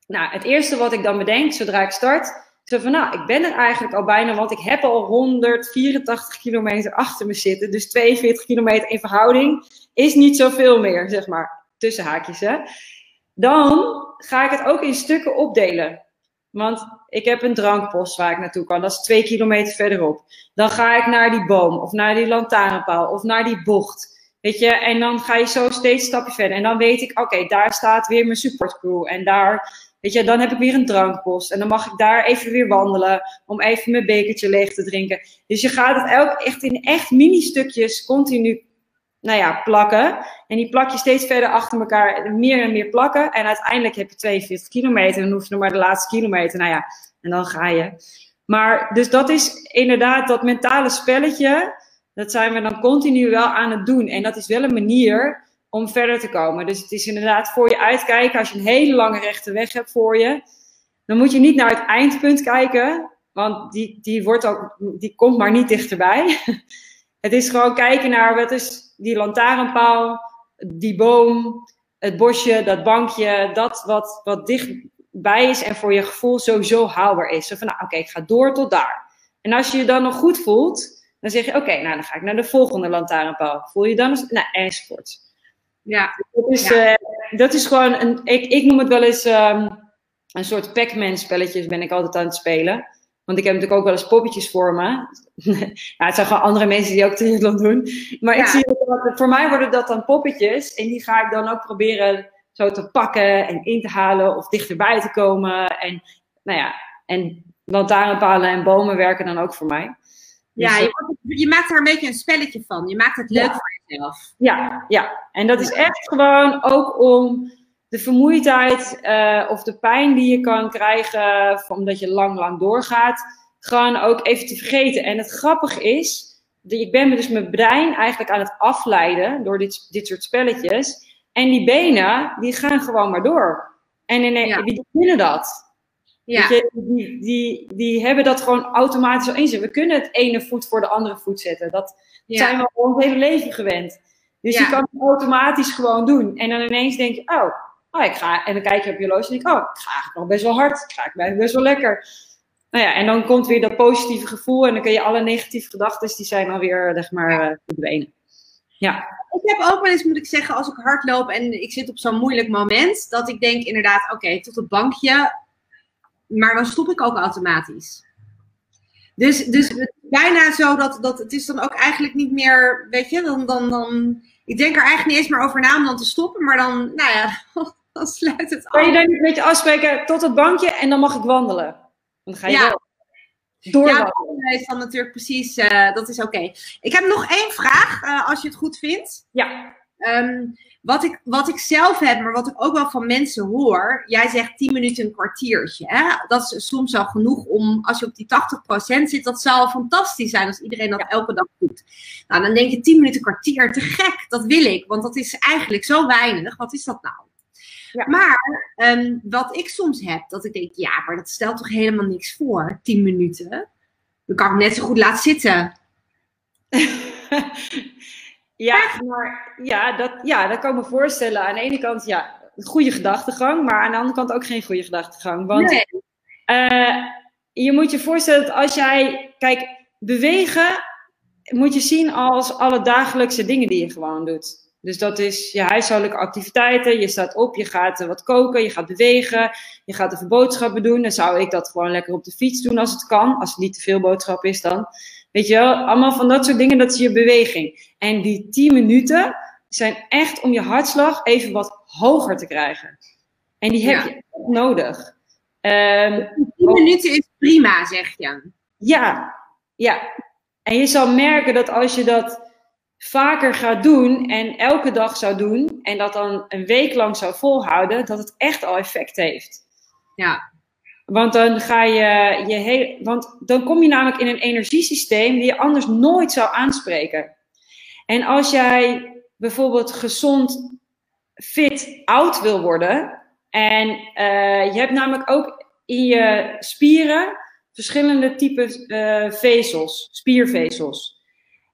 Nou, het eerste wat ik dan bedenk, zodra ik start, is van, nou, ik ben er eigenlijk al bijna, want ik heb al 184 kilometer achter me zitten. Dus 42 kilometer in verhouding is niet zoveel meer, zeg maar, tussen haakjes. Hè. Dan ga ik het ook in stukken opdelen. Want ik heb een drankpost waar ik naartoe kan. Dat is twee kilometer verderop. Dan ga ik naar die boom, of naar die lantaarnpaal, of naar die bocht. Weet je, en dan ga je zo steeds stapje verder. En dan weet ik, oké, daar staat weer mijn supportcrew. En daar, weet je, dan heb ik weer een drankpost. En dan mag ik daar even weer wandelen. Om even mijn bekertje leeg te drinken. Dus je gaat het elk echt in echt mini-stukjes continu, nou ja, plakken. En die plak je steeds verder achter elkaar, meer en meer plakken. En uiteindelijk heb je 42 kilometer. En dan hoef je nog maar de laatste kilometer. Nou ja, en dan ga je. Maar, dus dat is inderdaad dat mentale spelletje dat zijn we dan continu wel aan het doen. En dat is wel een manier om verder te komen. Dus het is inderdaad voor je uitkijken. Als je een hele lange rechte weg hebt voor je, dan moet je niet naar het eindpunt kijken. Want die, die, wordt ook, die komt maar niet dichterbij. Het is gewoon kijken naar wat is die lantaarnpaal, die boom, het bosje, dat bankje, dat wat, wat dichtbij is en voor je gevoel sowieso haalbaar is. Zo van, nou oké, ik ga door tot daar. En als je je dan nog goed voelt, dan zeg je, oké, nou dan ga ik naar de volgende lantaarnpaal. Voel je dan eens, nou, enzovoort. Ja. Dat is, ja. Uh, dat is gewoon, een, ik, ik noem het wel eens um, een soort Pac-Man spelletjes ben ik altijd aan het spelen. Want ik heb natuurlijk ook wel eens poppetjes voor me. nou, het zijn gewoon andere mensen die ook triathlon doen. Maar ja. ik zie dat, voor mij worden dat dan poppetjes. En die ga ik dan ook proberen zo te pakken en in te halen of dichterbij te komen. En nou ja, en lantaarnpalen en bomen werken dan ook voor mij. Ja, dus, je, je, maakt er een beetje een spelletje van. Je maakt het leuk ja. voor jezelf. Ja, ja, en dat is echt gewoon ook om de vermoeidheid uh, of de pijn die je kan krijgen omdat je lang, lang doorgaat, gewoon ook even te vergeten. En het grappige is, dat ik ben dus mijn brein eigenlijk aan het afleiden door dit, dit soort spelletjes. En die benen, die gaan gewoon maar door. En in, ja. wie vinden dat? Ja. die, die, die hebben dat gewoon automatisch al in We kunnen het ene voet voor de andere voet zetten. Dat zijn we al ons hele leven gewend. Dus ja. je kan het automatisch gewoon doen. En dan ineens denk je, oh, oh ik ga. En dan kijk je op je horloge en denk je, oh, ik ga eigenlijk nog best wel hard. Ik ga eigenlijk best wel lekker. Nou ja, en dan komt weer dat positieve gevoel. En dan kun je alle negatieve gedachten, die zijn alweer, zeg maar, uh, verdwenen. Ja. Ik heb ook wel eens, moet ik zeggen, als ik hard loop en ik zit op zo'n moeilijk moment, dat ik denk inderdaad, oké, okay, tot het bankje maar dan stop ik ook automatisch. Dus, dus bijna zo dat, dat het is dan ook eigenlijk niet meer, weet je, dan, dan, dan, ik denk er eigenlijk niet eens meer over na om dan te stoppen, maar dan, nou ja, dan sluit het af. Kan je dan een beetje afspreken tot het bankje en dan mag ik wandelen? Dan ga je ja. wel. Door ja, dat is dan natuurlijk precies, uh, dat is oké. Okay. Ik heb nog één vraag, uh, als je het goed vindt. Ja. Um, wat ik, wat ik zelf heb, maar wat ik ook wel van mensen hoor. Jij zegt 10 minuten een kwartiertje. Hè? Dat is soms al genoeg om, als je op die 80% zit, dat zou fantastisch zijn als iedereen dat elke dag doet. Nou, dan denk je 10 minuten een kwartier, te gek, dat wil ik. Want dat is eigenlijk zo weinig. Wat is dat nou? Ja. Maar um, wat ik soms heb, dat ik denk, ja, maar dat stelt toch helemaal niks voor, 10 minuten. Dan kan ik net zo goed laten zitten. Ja, maar ja dat, ja, dat kan ik me voorstellen. Aan de ene kant, ja, een goede gedachtegang, maar aan de andere kant ook geen goede gedachtegang. Want nee. uh, je moet je voorstellen dat als jij, kijk, bewegen moet je zien als alle dagelijkse dingen die je gewoon doet. Dus dat is je huishoudelijke activiteiten. Je staat op, je gaat wat koken, je gaat bewegen, je gaat even boodschappen doen. Dan zou ik dat gewoon lekker op de fiets doen als het kan. Als het niet te veel boodschap is dan. Weet je wel, allemaal van dat soort dingen, dat is je beweging. En die 10 minuten zijn echt om je hartslag even wat hoger te krijgen. En die heb je ook nodig. Um, 10 minuten is prima, zeg je. Ja, ja. En je zal merken dat als je dat vaker gaat doen en elke dag zou doen en dat dan een week lang zou volhouden, dat het echt al effect heeft. Ja. Want dan ga je je heel, want dan kom je namelijk in een energiesysteem die je anders nooit zou aanspreken. En als jij bijvoorbeeld gezond, fit, oud wil worden en uh, je hebt namelijk ook in je spieren verschillende typen uh, vezels, spiervezels.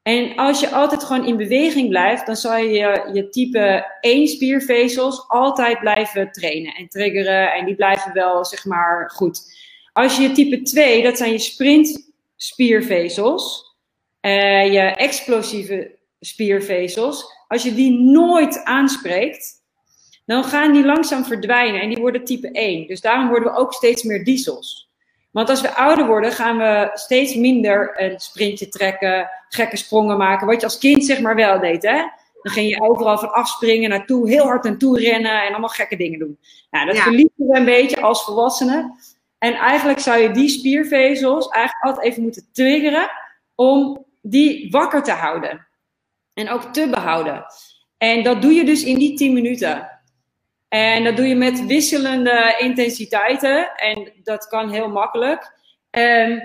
En als je altijd gewoon in beweging blijft, dan zal je je type 1 spiervezels altijd blijven trainen en triggeren. En die blijven wel, zeg maar, goed. Als je je type 2, dat zijn je sprint spiervezels, uh, je explosieve spiervezels. Als je die nooit aanspreekt, dan gaan die langzaam verdwijnen en die worden type 1. Dus daarom worden we ook steeds meer diesels. Want als we ouder worden, gaan we steeds minder een sprintje trekken, gekke sprongen maken. Wat je als kind zeg maar wel deed, hè? Dan ging je overal van afspringen naartoe, heel hard naartoe rennen en allemaal gekke dingen doen. Nou, dat ja. verliezen we een beetje als volwassenen. En eigenlijk zou je die spiervezels eigenlijk altijd even moeten triggeren om die wakker te houden. En ook te behouden. En dat doe je dus in die 10 minuten. En dat doe je met wisselende intensiteiten. En dat kan heel makkelijk. Um,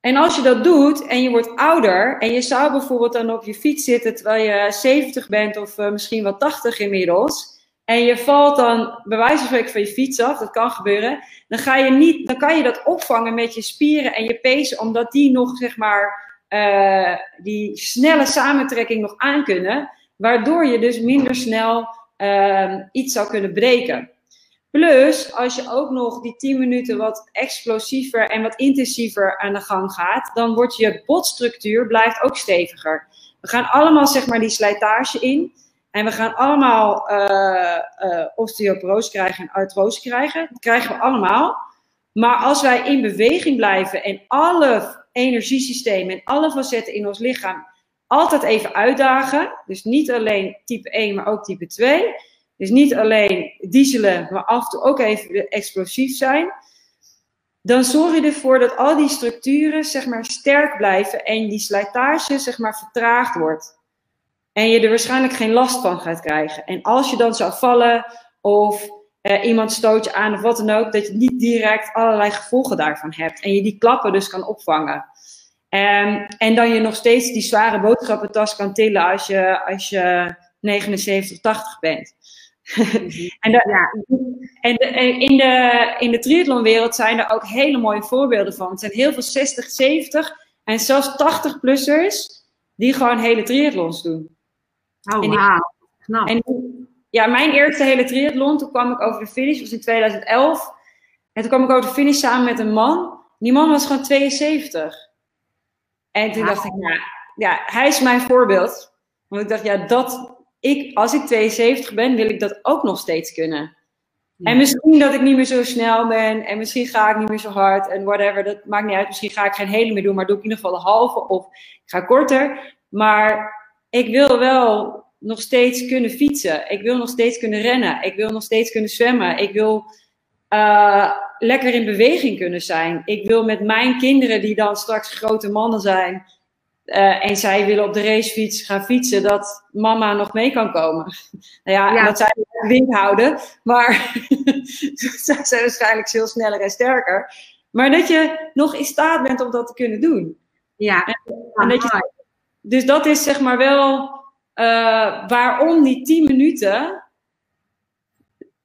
en als je dat doet en je wordt ouder en je zou bijvoorbeeld dan op je fiets zitten terwijl je 70 bent of uh, misschien wel 80 inmiddels. En je valt dan bij wijze van spreken van je fiets af, dat kan gebeuren. Dan, ga je niet, dan kan je dat opvangen met je spieren en je pezen, omdat die nog zeg maar uh, die snelle samentrekking nog aankunnen. Waardoor je dus minder snel uh, iets zou kunnen breken. Plus, als je ook nog die 10 minuten wat explosiever en wat intensiever aan de gang gaat, dan wordt je botstructuur blijft ook steviger. We gaan allemaal zeg maar die slijtage in. En we gaan allemaal uh, osteoporose krijgen en artrose krijgen. Dat krijgen we allemaal. Maar als wij in beweging blijven en alle energiesystemen en alle facetten in ons lichaam altijd even uitdagen. Dus niet alleen type 1, maar ook type 2 dus niet alleen dieselen, maar af en toe ook even explosief zijn. Dan zorg je ervoor dat al die structuren zeg maar sterk blijven en die slijtage zeg maar vertraagd wordt. En je er waarschijnlijk geen last van gaat krijgen. En als je dan zou vallen of eh, iemand stoot je aan of wat dan ook, dat je niet direct allerlei gevolgen daarvan hebt. En je die klappen dus kan opvangen. Um, en dan je nog steeds die zware boodschappentas kan tillen als je, als je 79, 80 bent. en, de, ja. en, de, in, de, in de triathlonwereld zijn er ook hele mooie voorbeelden van. Er zijn heel veel 60, 70 en zelfs 80-plussers die gewoon hele triathlons doen. Oh, wauw. Knap. En ja, mijn eerste hele triathlon, toen kwam ik over de finish, was in 2011. En toen kwam ik over de finish samen met een man. Die man was gewoon 72. En toen dacht ik, ja, ja, hij is mijn voorbeeld. Want ik dacht, ja, dat, ik, als ik 72 ben, wil ik dat ook nog steeds kunnen. En misschien dat ik niet meer zo snel ben. En misschien ga ik niet meer zo hard. En whatever, dat maakt niet uit. Misschien ga ik geen hele meer doen. Maar doe ik in ieder geval de halve. Of ik ga korter. Maar ik wil wel nog steeds kunnen fietsen. Ik wil nog steeds kunnen rennen. Ik wil nog steeds kunnen zwemmen. Ik wil uh, lekker in beweging kunnen zijn. Ik wil met mijn kinderen, die dan straks grote mannen zijn, uh, en zij willen op de racefiets gaan fietsen, dat mama nog mee kan komen. nou ja, ja. dat zij de wind houden, maar zij zijn waarschijnlijk veel sneller en sterker. Maar dat je nog in staat bent om dat te kunnen doen. Ja. En, en dat je, dus dat is zeg maar wel uh, waarom die 10 minuten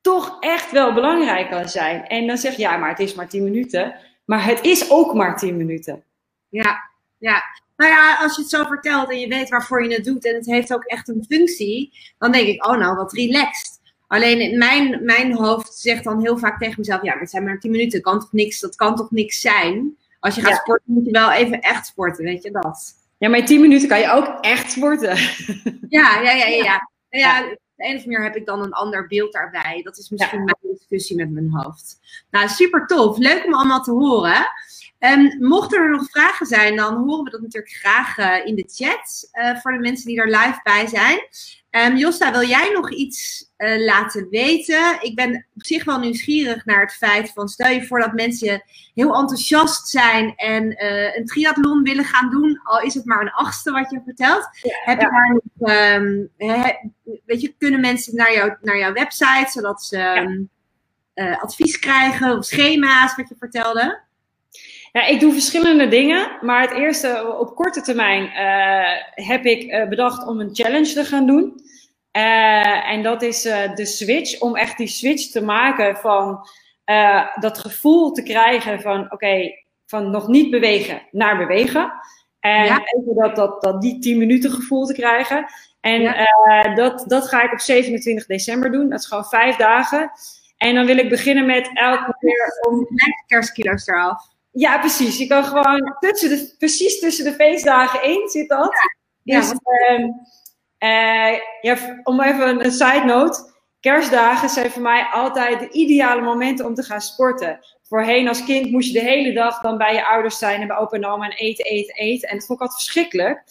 toch echt wel belangrijk kan zijn. En dan zeg je, ja, maar het is maar 10 minuten. Maar het is ook maar 10 minuten. Ja, ja. Nou ja, als je het zo vertelt en je weet waarvoor je het doet en het heeft ook echt een functie, dan denk ik, oh nou, wat relaxed. Alleen mijn, mijn hoofd zegt dan heel vaak tegen mezelf, ja, maar het zijn maar 10 minuten, kan toch niks, dat kan toch niks zijn? Als je gaat sporten, moet je wel even echt sporten, weet je dat? Ja, maar in 10 minuten kan je ook echt sporten. Ja, ja, ja, ja. ja. De ene of manier heb ik dan een ander beeld daarbij. Dat is misschien mijn discussie met mijn hoofd. Nou, super tof. Leuk om allemaal te horen. Um, mochten er nog vragen zijn, dan horen we dat natuurlijk graag uh, in de chat. Uh, voor de mensen die er live bij zijn. Um, Josta, wil jij nog iets uh, laten weten? Ik ben op zich wel nieuwsgierig naar het feit van stel je voor dat mensen heel enthousiast zijn en een triathlon willen gaan doen, al is het maar een achtste wat je vertelt. Ja, Heb je ja. daar nog, um, he, weet je, kunnen mensen naar, jou, naar jouw website zodat ze ja. advies krijgen of schema's wat je vertelde? Ja, ik doe verschillende dingen. Maar het eerste, op korte termijn, uh, heb ik uh, bedacht om een challenge te gaan doen. Uh, en dat is de switch, om echt die switch te maken van dat gevoel te krijgen van, oké, okay, van nog niet bewegen naar bewegen. En ja. even dat, dat, dat die 10 minuten gevoel te krijgen. En ja. dat, dat ga ik op 27 december doen. Dat is gewoon vijf dagen. En dan wil ik beginnen met elke keer om... Kerstkilo's eraf. Ja, precies. Je kan gewoon tussen de, precies tussen de feestdagen in zit dat. Ja. Dus, ja. Uh, ja, om even een side note. Kerstdagen zijn voor mij altijd de ideale momenten om te gaan sporten. Voorheen als kind moest je de hele dag dan bij je ouders zijn en bij opa en oma en eten, eten, eten. En dat vond ik altijd verschrikkelijk.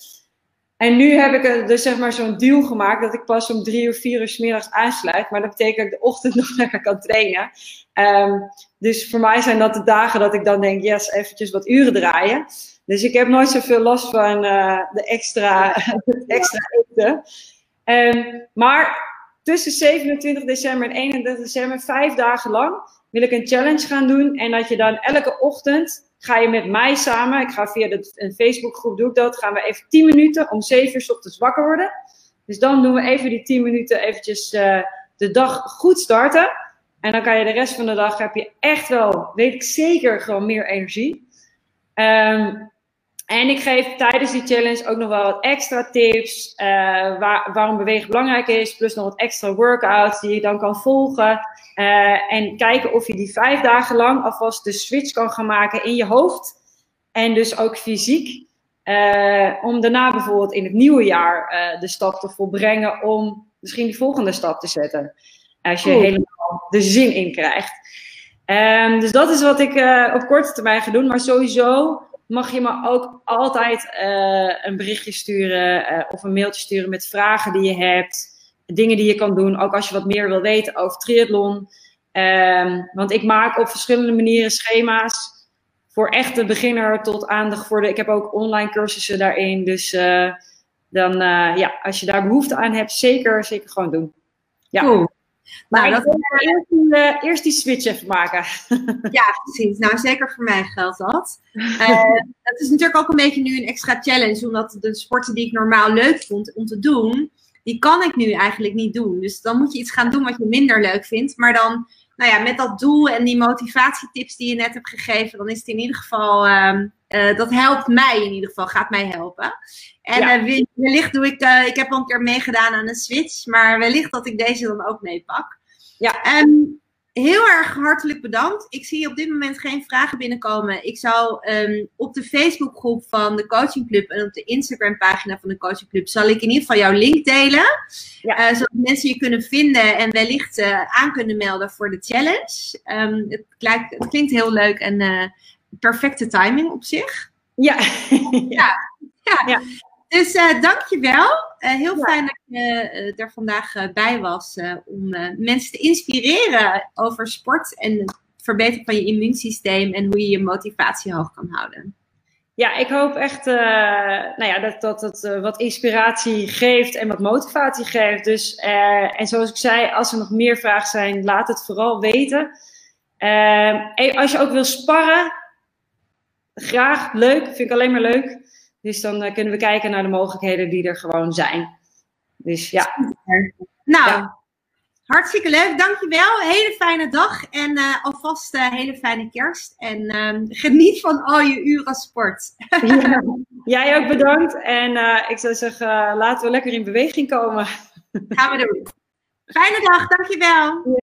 En nu heb ik dus zeg maar zo'n deal gemaakt dat ik pas om drie of vier uur s aansluit. Maar dat betekent dat ik de ochtend nog lekker kan trainen. Um, dus voor mij zijn dat de dagen dat ik dan denk, yes, eventjes wat uren draaien. Dus ik heb nooit zoveel last van uh, de extra, extra eten. Um, maar tussen 27 december en 31 december, vijf dagen lang, wil ik een challenge gaan doen. En dat je dan elke ochtend ga je met mij samen, ik ga via de, een Facebookgroep, doe ik dat, gaan we even 10 minuten om 7 uur s ochtends wakker worden. Dus dan doen we even die 10 minuten eventjes uh, de dag goed starten. En dan kan je de rest van de dag, heb je echt wel, weet ik zeker, gewoon meer energie. Um, en ik geef tijdens die challenge ook nog wel wat extra tips. Uh, waar, waarom bewegen belangrijk is. Plus nog wat extra workouts die je dan kan volgen. Uh, en kijken of je die vijf dagen lang alvast de switch kan gaan maken in je hoofd. En dus ook fysiek. Uh, om daarna bijvoorbeeld in het nieuwe jaar de stap te volbrengen om misschien die volgende stap te zetten. Als je cool. helemaal de zin in krijgt. Um, dus dat is wat ik op korte termijn ga doen. Maar sowieso mag je me ook altijd uh, een berichtje sturen uh, of een mailtje sturen met vragen die je hebt. Dingen die je kan doen, ook als je wat meer wil weten over triathlon. Um, want ik maak op verschillende manieren schema's. Voor echte beginner tot voor de. Ik heb ook online cursussen daarin. Dus uh, dan, ja, als je daar behoefte aan hebt, zeker, zeker gewoon doen. Ja. Cool. Maar nou, dat eerst, die, uh, eerst die switch even maken. ja, precies. Nou, zeker voor mij geldt dat. Uh, dat is natuurlijk ook een beetje nu een extra challenge, omdat de sporten die ik normaal leuk vond om te doen, die kan ik nu eigenlijk niet doen. Dus dan moet je iets gaan doen wat je minder leuk vindt. Maar dan, nou ja, met dat doel en die motivatietips die je net hebt gegeven, dan is het in ieder geval, uh, uh, dat helpt mij in ieder geval, gaat mij helpen. En ja. uh, wellicht doe ik, uh, ik heb al een keer meegedaan aan een switch, maar wellicht dat ik deze dan ook meepak. Ja. Um, heel erg hartelijk bedankt. Ik zie op dit moment geen vragen binnenkomen. Ik zal um, op de Facebookgroep van de Coaching Club en op de Instagram pagina van de Coaching Club zal ik in ieder geval jouw link delen. Ja. Uh, zodat mensen je kunnen vinden en wellicht uh, aan kunnen melden voor de challenge. Um, het, lijkt, het, klinkt heel leuk en uh, perfecte timing op zich. Ja. ja. ja. ja. Dus uh, dankjewel. Uh, heel ja. fijn dat je uh, er vandaag bij was om mensen te inspireren over sport en het verbeteren van je immuunsysteem en hoe je je motivatie hoog kan houden. Ja, ik hoop echt nou ja, dat, dat het wat inspiratie geeft en wat motivatie geeft. Dus, en zoals ik zei, als er nog meer vragen zijn, laat het vooral weten. als je ook wil sparren, graag, leuk, vind ik alleen maar leuk. Dus dan uh, kunnen we kijken naar de mogelijkheden die er gewoon zijn. Dus ja. Nou, ja. hartstikke leuk. Dankjewel. Hele fijne dag. En uh, alvast uh, hele fijne kerst. En ehm, geniet van al je uren sport. ja. Jij ook bedankt. En ik zou zeggen, laten we lekker in beweging komen. Gaan we doen. Fijne dag. Dankjewel.